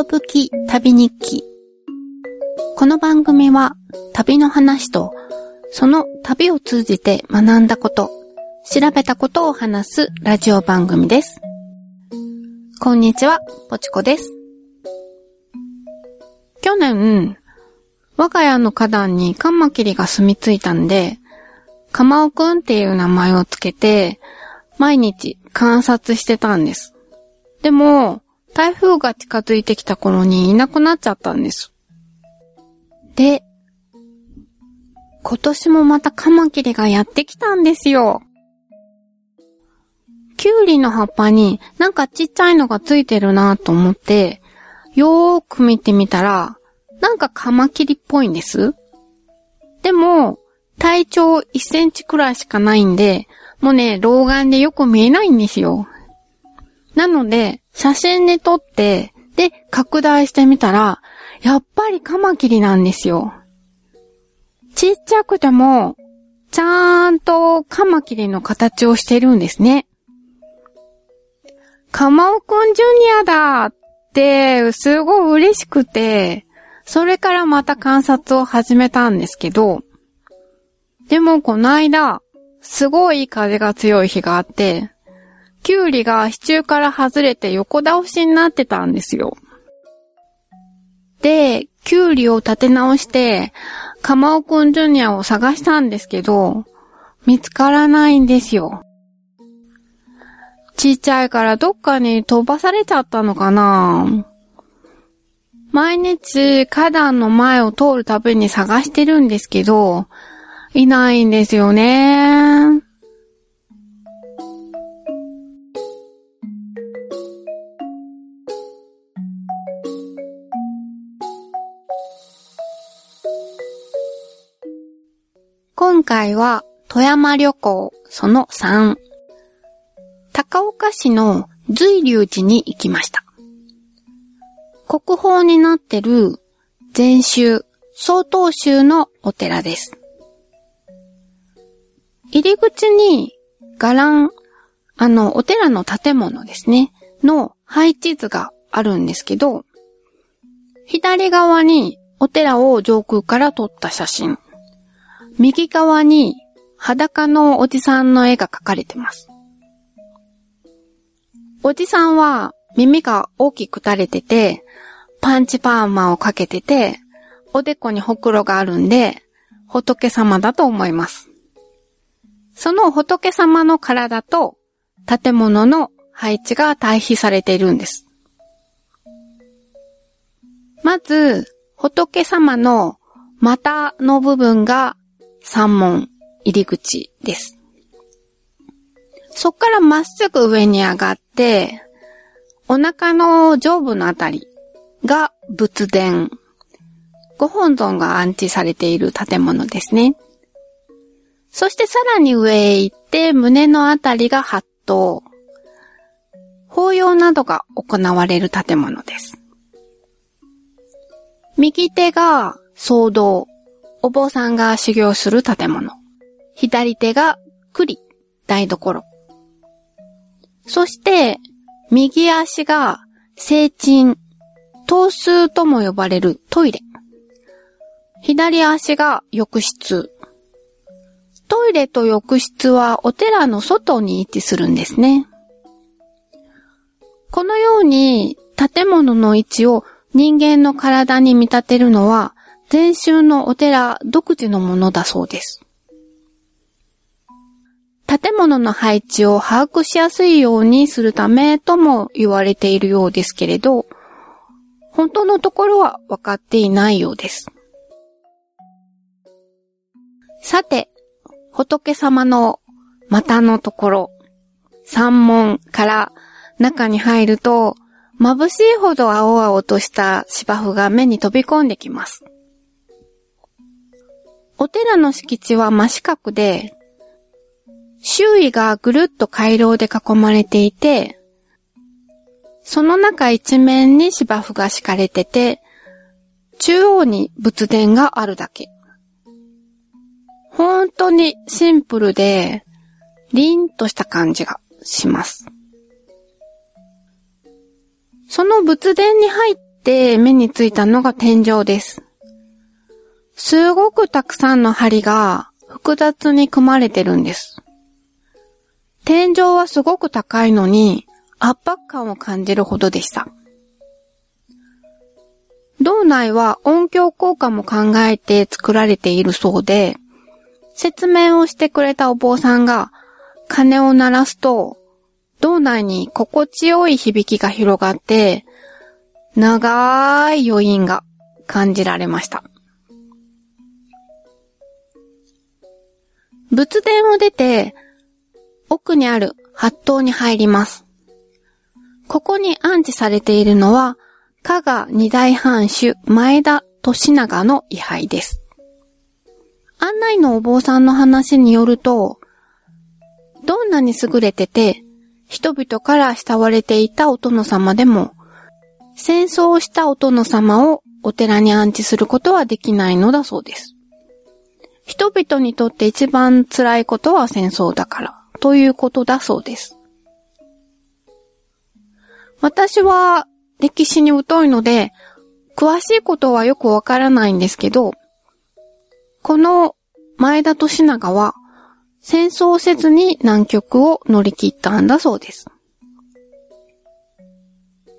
とぶき旅日記。この番組は旅の話とその旅を通じて学んだこと、調べたことを話すラジオ番組です。こんにちは、ぽちこです。去年、我が家の花壇にカンマキリが住み着いたんで、カマオくんっていう名前をつけて、毎日観察してたんです。でも、台風が近づいてきた頃にいなくなっちゃったんです。で、今年もまたカマキリがやってきたんですよ。キュウリの葉っぱになんかちっちゃいのがついてるなと思って、よーく見てみたら、なんかカマキリっぽいんです。でも、体長1センチくらいしかないんで、もうね、老眼でよく見えないんですよ。なので、写真で撮って、で、拡大してみたら、やっぱりカマキリなんですよ。ちっちゃくても、ちゃんとカマキリの形をしてるんですね。カマオくんジュニアだって、すごい嬉しくて、それからまた観察を始めたんですけど、でもこの間、すごい風が強い日があって、キュウリが支柱から外れて横倒しになってたんですよ。で、キュウリを立て直して、カマオくんジュニアを探したんですけど、見つからないんですよ。ちっちゃいからどっかに飛ばされちゃったのかな毎日花壇の前を通るたびに探してるんですけど、いないんですよね。回は富山旅行その3。高岡市の随流寺に行きました。国宝になってる禅宗、曹洞宗のお寺です。入り口に伽藍、あの、お寺の建物ですね、の配置図があるんですけど、左側にお寺を上空から撮った写真。右側に裸のおじさんの絵が描かれてます。おじさんは耳が大きく垂れてて、パンチパーマをかけてて、おでこにほくろがあるんで、仏様だと思います。その仏様の体と建物の配置が対比されているんです。まず、仏様の股の部分が三門入り口です。そっからまっすぐ上に上がって、お腹の上部のあたりが仏殿。ご本尊が安置されている建物ですね。そしてさらに上へ行って胸のあたりが八頭。法要などが行われる建物です。右手が総道。お坊さんが修行する建物。左手が栗、台所。そして、右足が聖鎮、頭数とも呼ばれるトイレ。左足が浴室。トイレと浴室はお寺の外に位置するんですね。このように建物の位置を人間の体に見立てるのは禅宗のお寺独自のものだそうです。建物の配置を把握しやすいようにするためとも言われているようですけれど、本当のところは分かっていないようです。さて、仏様の股のところ、三門から中に入ると、眩しいほど青々とした芝生が目に飛び込んできます。お寺の敷地は真四角で、周囲がぐるっと回廊で囲まれていて、その中一面に芝生が敷かれてて、中央に仏殿があるだけ。本当にシンプルで、凛とした感じがします。その仏殿に入って目についたのが天井です。すごくたくさんの針が複雑に組まれてるんです。天井はすごく高いのに圧迫感を感じるほどでした。道内は音響効果も考えて作られているそうで、説明をしてくれたお坊さんが鐘を鳴らすと、道内に心地よい響きが広がって、長い余韻が感じられました。仏殿を出て、奥にある八頭に入ります。ここに安置されているのは、加賀二大藩主前田利長の位牌です。案内のお坊さんの話によると、どんなに優れてて、人々から慕われていたお殿様でも、戦争をしたお殿様をお寺に安置することはできないのだそうです。人々にとって一番辛いことは戦争だから、ということだそうです。私は歴史に疎いので、詳しいことはよくわからないんですけど、この前田利長は戦争せずに南極を乗り切ったんだそうです。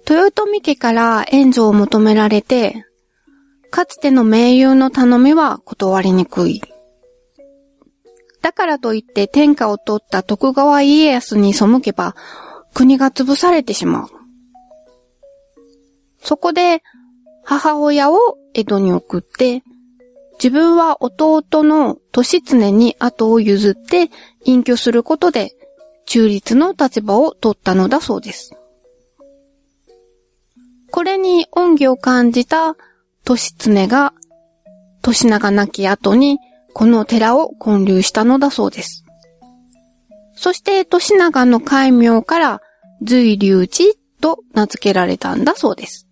豊臣家から援助を求められて、かつての盟友の頼みは断りにくい。だからといって天下を取った徳川家康に背けば国が潰されてしまう。そこで母親を江戸に送って、自分は弟の利常に後を譲って隠居することで中立の立場を取ったのだそうです。これに恩義を感じた利常が、利長亡き後にこの寺を建立したのだそうです。そして利長の戒名から随流寺と名付けられたんだそうです。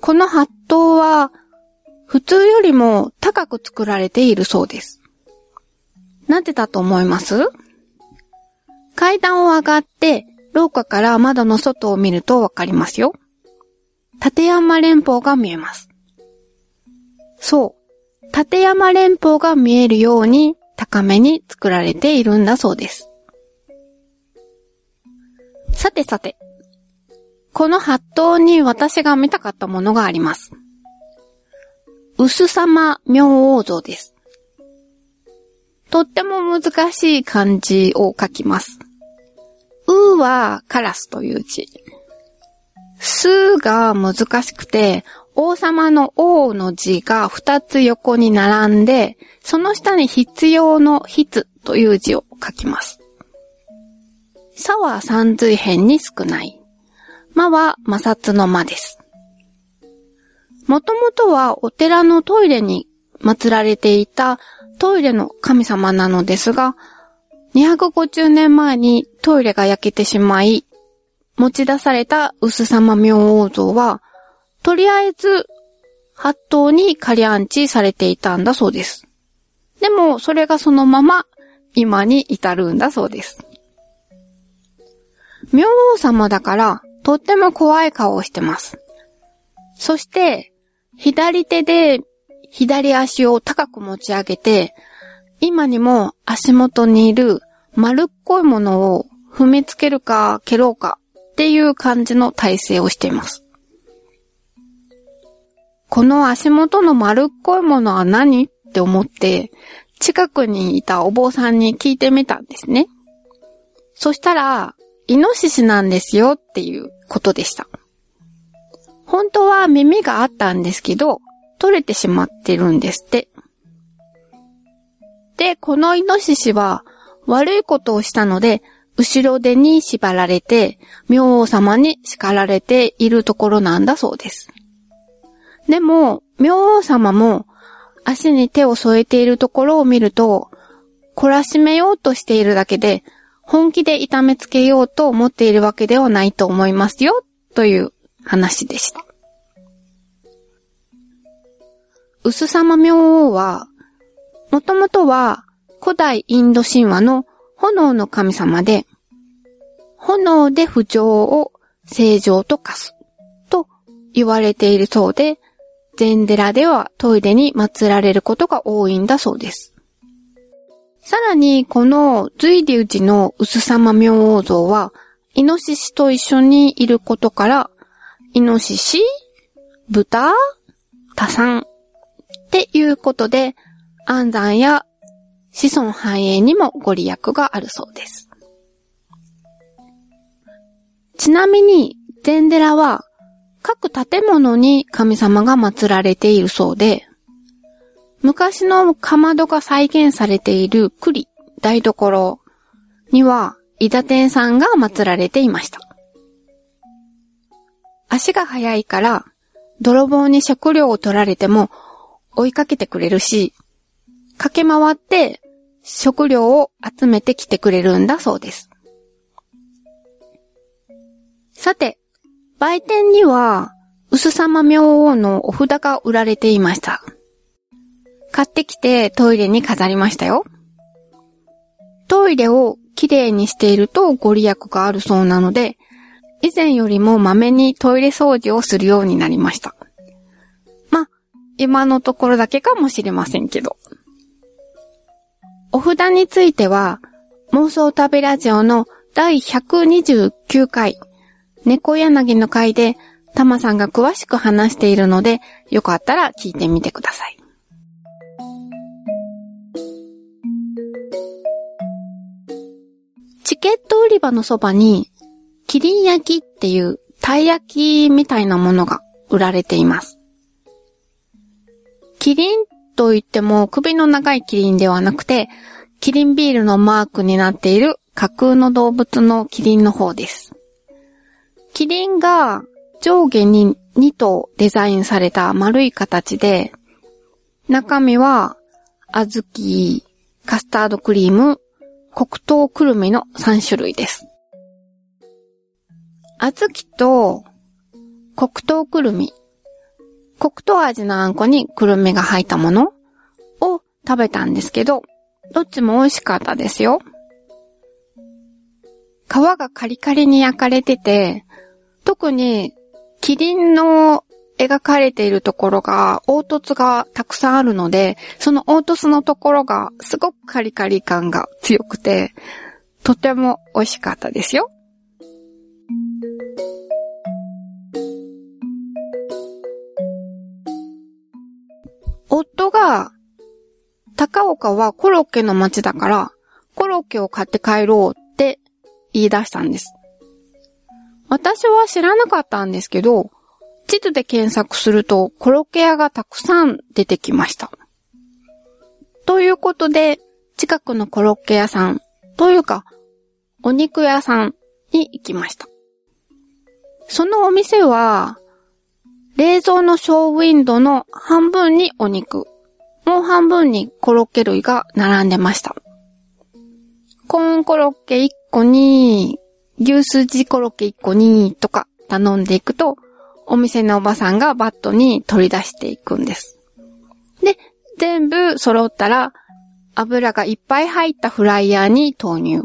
この八頭は普通よりも高く作られているそうです。なんでだと思います？階段を上がって廊下から窓の外を見るとわかりますよ。立山連峰が見えます。そう。立山連峰が見えるように高めに作られているんだそうです。さてさて、この八頭に私が見たかったものがあります。薄様明王像です。とっても難しい漢字を書きます。うはカラスという字。すが難しくて、王様の王の字が二つ横に並んで、その下に必要の必という字を書きます。さは三髄辺に少ない。魔は摩擦の魔です。もともとはお寺のトイレに祀られていたトイレの神様なのですが、250年前にトイレが焼けてしまい、持ち出された薄様明王像は、とりあえず、八頭に仮安置されていたんだそうです。でも、それがそのまま、今に至るんだそうです。明王様だから、とっても怖い顔をしてます。そして、左手で左足を高く持ち上げて、今にも足元にいる丸っこいものを踏みつけるか蹴ろうかっていう感じの体勢をしています。この足元の丸っこいものは何？って思って、近くにいたお坊さんに聞いてみたんですね。そしたら、イノシシなんですよっていうことでした。本当は耳があったんですけど、取れてしまってるんですって。で、このイノシシは悪いことをしたので、後ろ手に縛られて、明王様に叱られているところなんだそうです。でも、明王様も足に手を添えているところを見ると、懲らしめようとしているだけで、本気で痛めつけようと思っているわけではないと思いますよ、という話でした。薄様明王は、もともとは古代インド神話の炎の神様で、炎で不浄を正常と化すと言われているそうで、禅寺ではトイレに祀られることが多いんだそうです。さらに、この随理内の薄様明王像は、イノシシと一緒にいることから、イノシシ、豚、多産っていうことで、安産や子孫繁栄にもご利益があるそうです。ちなみに、禅寺は各建物に神様が祀られているそうで、昔のかまどが再現されている栗、台所には、伊田天さんが祀られていました。足が速いから、泥棒に食料を取られても追いかけてくれるし、駆け回って食料を集めてきてくれるんだそうです。さて、売店には、薄様明王のお札が売られていました。買ってきてトイレに飾りましたよ。トイレをきれいにしているとご利益があるそうなので、以前よりもまめにトイレ掃除をするようになりました。ま、今のところだけかもしれませんけど。お札については、妄想旅ラジオの第129回、猫柳の回で、たまさんが詳しく話しているので、よかったら聞いてみてください。チケット売り場のそばに、キリン焼きっていうたい焼きみたいなものが売られています。キリンと言っても首の長いキリンではなくて、キリンビールのマークになっている架空の動物のキリンの方です。キリンが上下に2頭デザインされた丸い形で、中身は小豆、カスタードクリーム、黒糖くるみの3種類です。小豆と黒糖くるみ、黒糖味のあんこにくるみが入ったものを食べたんですけど、どっちも美味しかったですよ。皮がカリカリに焼かれてて、特に、キリンの描かれているところが、凹凸がたくさんあるので、その凹凸のところがすごくカリカリ感が強くて、とても美味しかったですよ。夫が、高岡はコロッケの街だから、コロッケを買って帰ろうって言い出したんです。私は知らなかったんですけど、地図で検索するとコロッケ屋がたくさん出てきました。ということで、近くのコロッケ屋さん、というか、お肉屋さんに行きました。そのお店は、冷蔵のショーウィンドの半分にお肉、もう半分にコロッケ類が並んでました。コーンコロッケ1個に、牛すじコロッケ1個にとか頼んでいくと、お店のおばさんがバットに取り出していくんです。で、全部揃ったら、油がいっぱい入ったフライヤーに投入。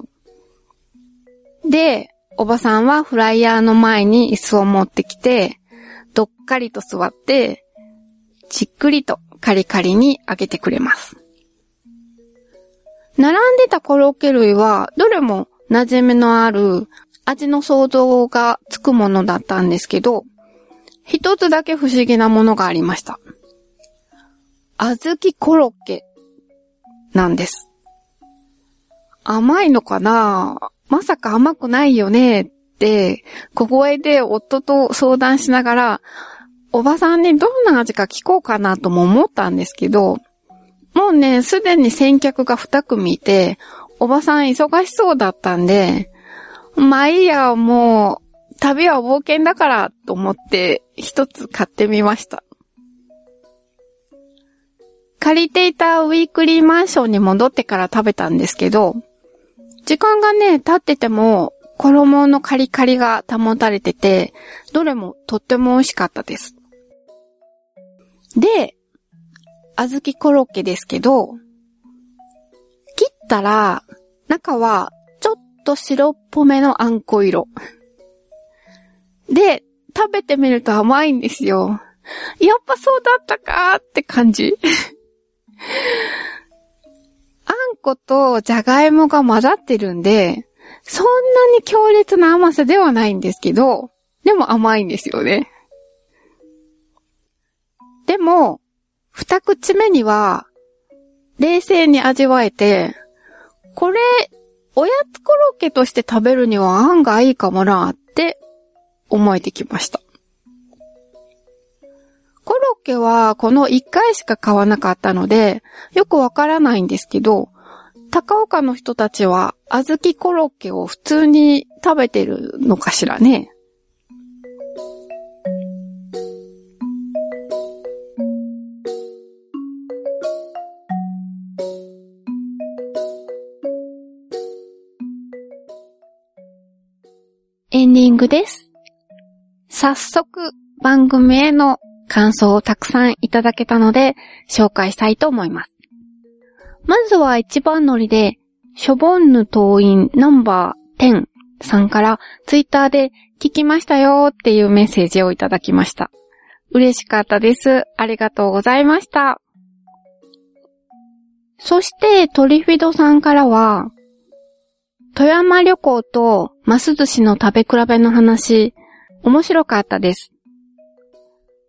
で、おばさんはフライヤーの前に椅子を持ってきて、どっかりと座って、じっくりとカリカリに揚げてくれます。並んでたコロッケ類は、どれも馴染みのある味の想像がつくものだったんですけど、一つだけ不思議なものがありました。小豆コロッケなんです。甘いのかな？まさか甘くないよねって、小声で夫と相談しながら、おばさんにどんな味か聞こうかなとも思ったんですけど、もうね、すでに先客が二組いて、おばさん忙しそうだったんで、まあいいや、もう、旅は冒険だからと思って一つ買ってみました。借りていたウィークリーマンションに戻ってから食べたんですけど、時間がね、経ってても衣のカリカリが保たれてて、どれもとっても美味しかったです。で、小豆コロッケですけど、ったら、中はちょっと白っぽめのあんこ色。で、食べてみると甘いんですよ。やっぱそうだったかーって感じ。あんことじゃがいもが混ざってるんで、そんなに強烈な甘さではないんですけど、でも甘いんですよね。でも、二口目には、冷静に味わえて、これ、おやつコロッケとして食べるには案外いいかもなって思えてきました。コロッケはこの1回しか買わなかったので、よくわからないんですけど、高岡の人たちは小豆コロッケを普通に食べてるのかしらね。エンディングです。早速番組への感想をたくさんいただけたので紹介したいと思います。まずは一番乗りで、ショボンヌ党員ナンバー10さんからツイッターで聞きましたよっていうメッセージをいただきました。嬉しかったです。ありがとうございました。そしてトリフィドさんからは、富山旅行とマス寿司の食べ比べの話、面白かったです。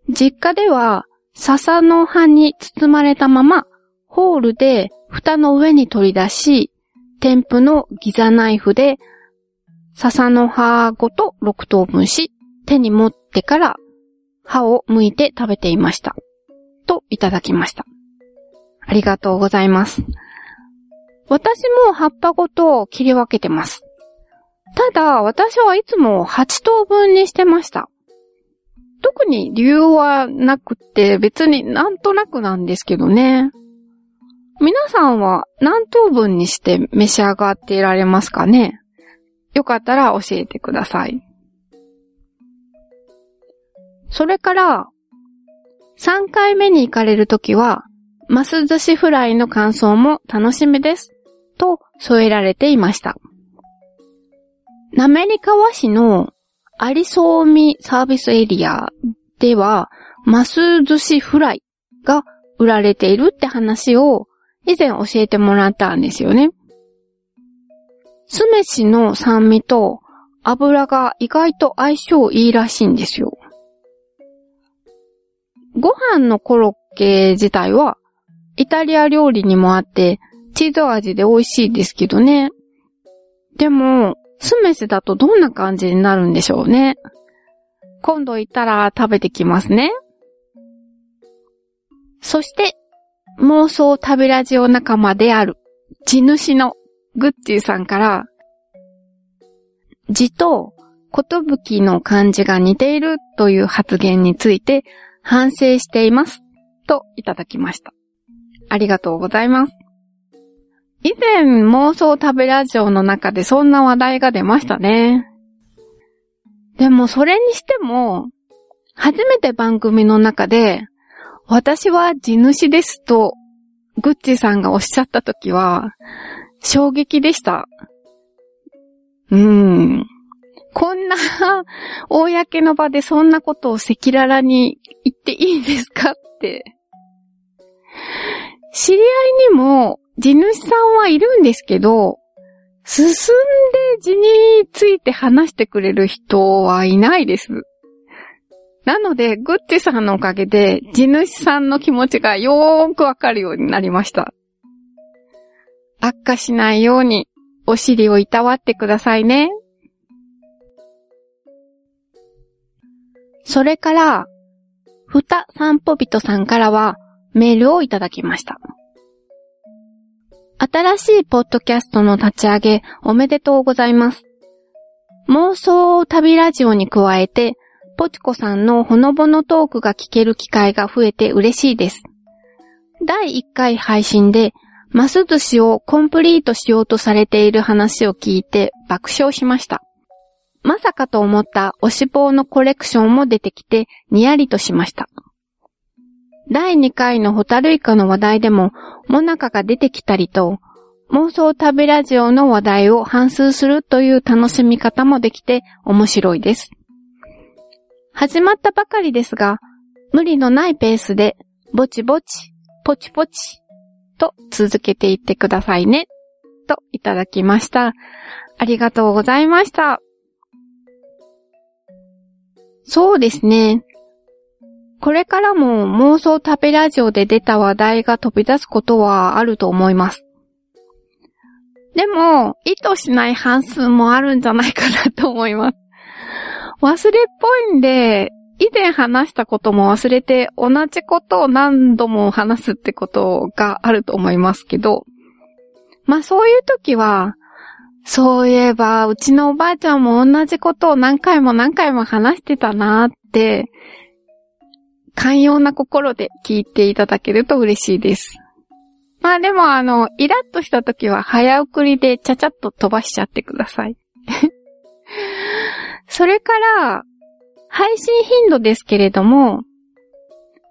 実家では笹の葉に包まれたまま、ホールで蓋の上に取り出し、添付のギザナイフで笹の葉ごと6等分し、手に持ってから歯を剥いて食べていました。といただきました。ありがとうございます。私も葉っぱごと切り分けてます。ただ、私はいつも8等分にしてました。特に理由はなくて、別になんとなくなんですけどね。皆さんは何等分にして召し上がっていられますかね？よかったら教えてください。それから、3回目に行かれるときは、マス寿司フライの感想も楽しみです。と添えられていました。滑川市の有総海サービスエリアでは、マス寿司フライが売られているって話を以前教えてもらったんですよね。酢飯の酸味と油が意外と相性いいらしいんですよ。ご飯のコロッケ自体はイタリア料理にもあってチーズ味で美味しいですけどね。でも、酢飯だとどんな感じになるんでしょうね。今度行ったら食べてきますね。そして、妄想旅ラジオ仲間である、地主のグッチーさんから、字と、ことぶきの漢字が似ているという発言について反省しています。といただきました。ありがとうございます。以前妄想旅ラジオの中でそんな話題が出ましたね。でもそれにしても、初めて番組の中で、私は地主ですと、グッチさんがおっしゃったときは、衝撃でした。うーん。こんな、公の場でそんなことを赤裸々に言っていいんですかって。知り合いにも、地主さんはいるんですけど、進んで地について話してくれる人はいないです。なので、グッチさんのおかげで、地主さんの気持ちがよーくわかるようになりました。悪化しないように、お尻をいたわってくださいね。それから、ふた散歩人さんからはメールをいただきました。新しいポッドキャストの立ち上げおめでとうございます。妄想旅ラジオに加えて、ポチコさんのほのぼのトークが聞ける機会が増えて嬉しいです。第1回配信で、マス寿司をコンプリートしようとされている話を聞いて爆笑しました。まさかと思ったお脂肪のコレクションも出てきてニヤリとしました。第2回のホタルイカの話題でも、モナカが出てきたりと、妄想旅ラジオの話題を反数するという楽しみ方もできて面白いです。始まったばかりですが、無理のないペースで、ぼちぼち、ぽちぽち、と続けていってくださいね。といただきました。ありがとうございました。そうですね。これからも妄想食べラジオで出た話題が飛び出すことはあると思います。でも、意図しない半数もあるんじゃないかなと思います。忘れっぽいんで、以前話したことも忘れて同じことを何度も話すってことがあると思いますけど、まあそういう時は、そういえば、うちのおばあちゃんも同じことを何回も何回も話してたなーって、寛容な心で聞いていただけると嬉しいです。まあでもあの、イラッとした時は早送りでちゃちゃっと飛ばしちゃってください。それから、配信頻度ですけれども、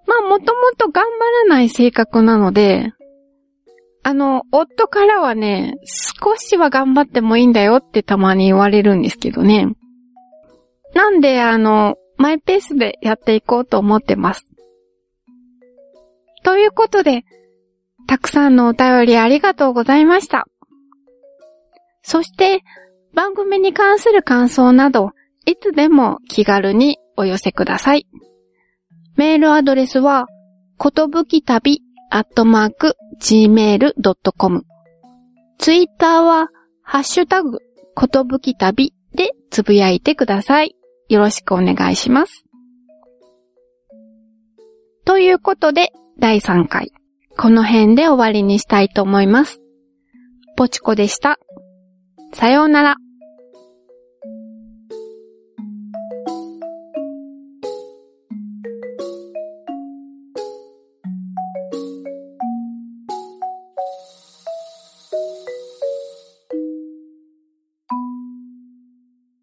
まあもともと頑張らない性格なので、あの、夫からはね、少しは頑張ってもいいんだよってたまに言われるんですけどね。なんで、あの、マイペースでやっていこうと思ってます。ということで、たくさんのお便りありがとうございました。そして、番組に関する感想など、いつでも気軽にお寄せください。メールアドレスは、ことぶき旅アットマーク gmail.com。ツイッターは、ハッシュタグ、ことぶき旅でつぶやいてください。よろしくお願いします。ということで、第3回。この辺で終わりにしたいと思います。ぽちこでした。さようなら。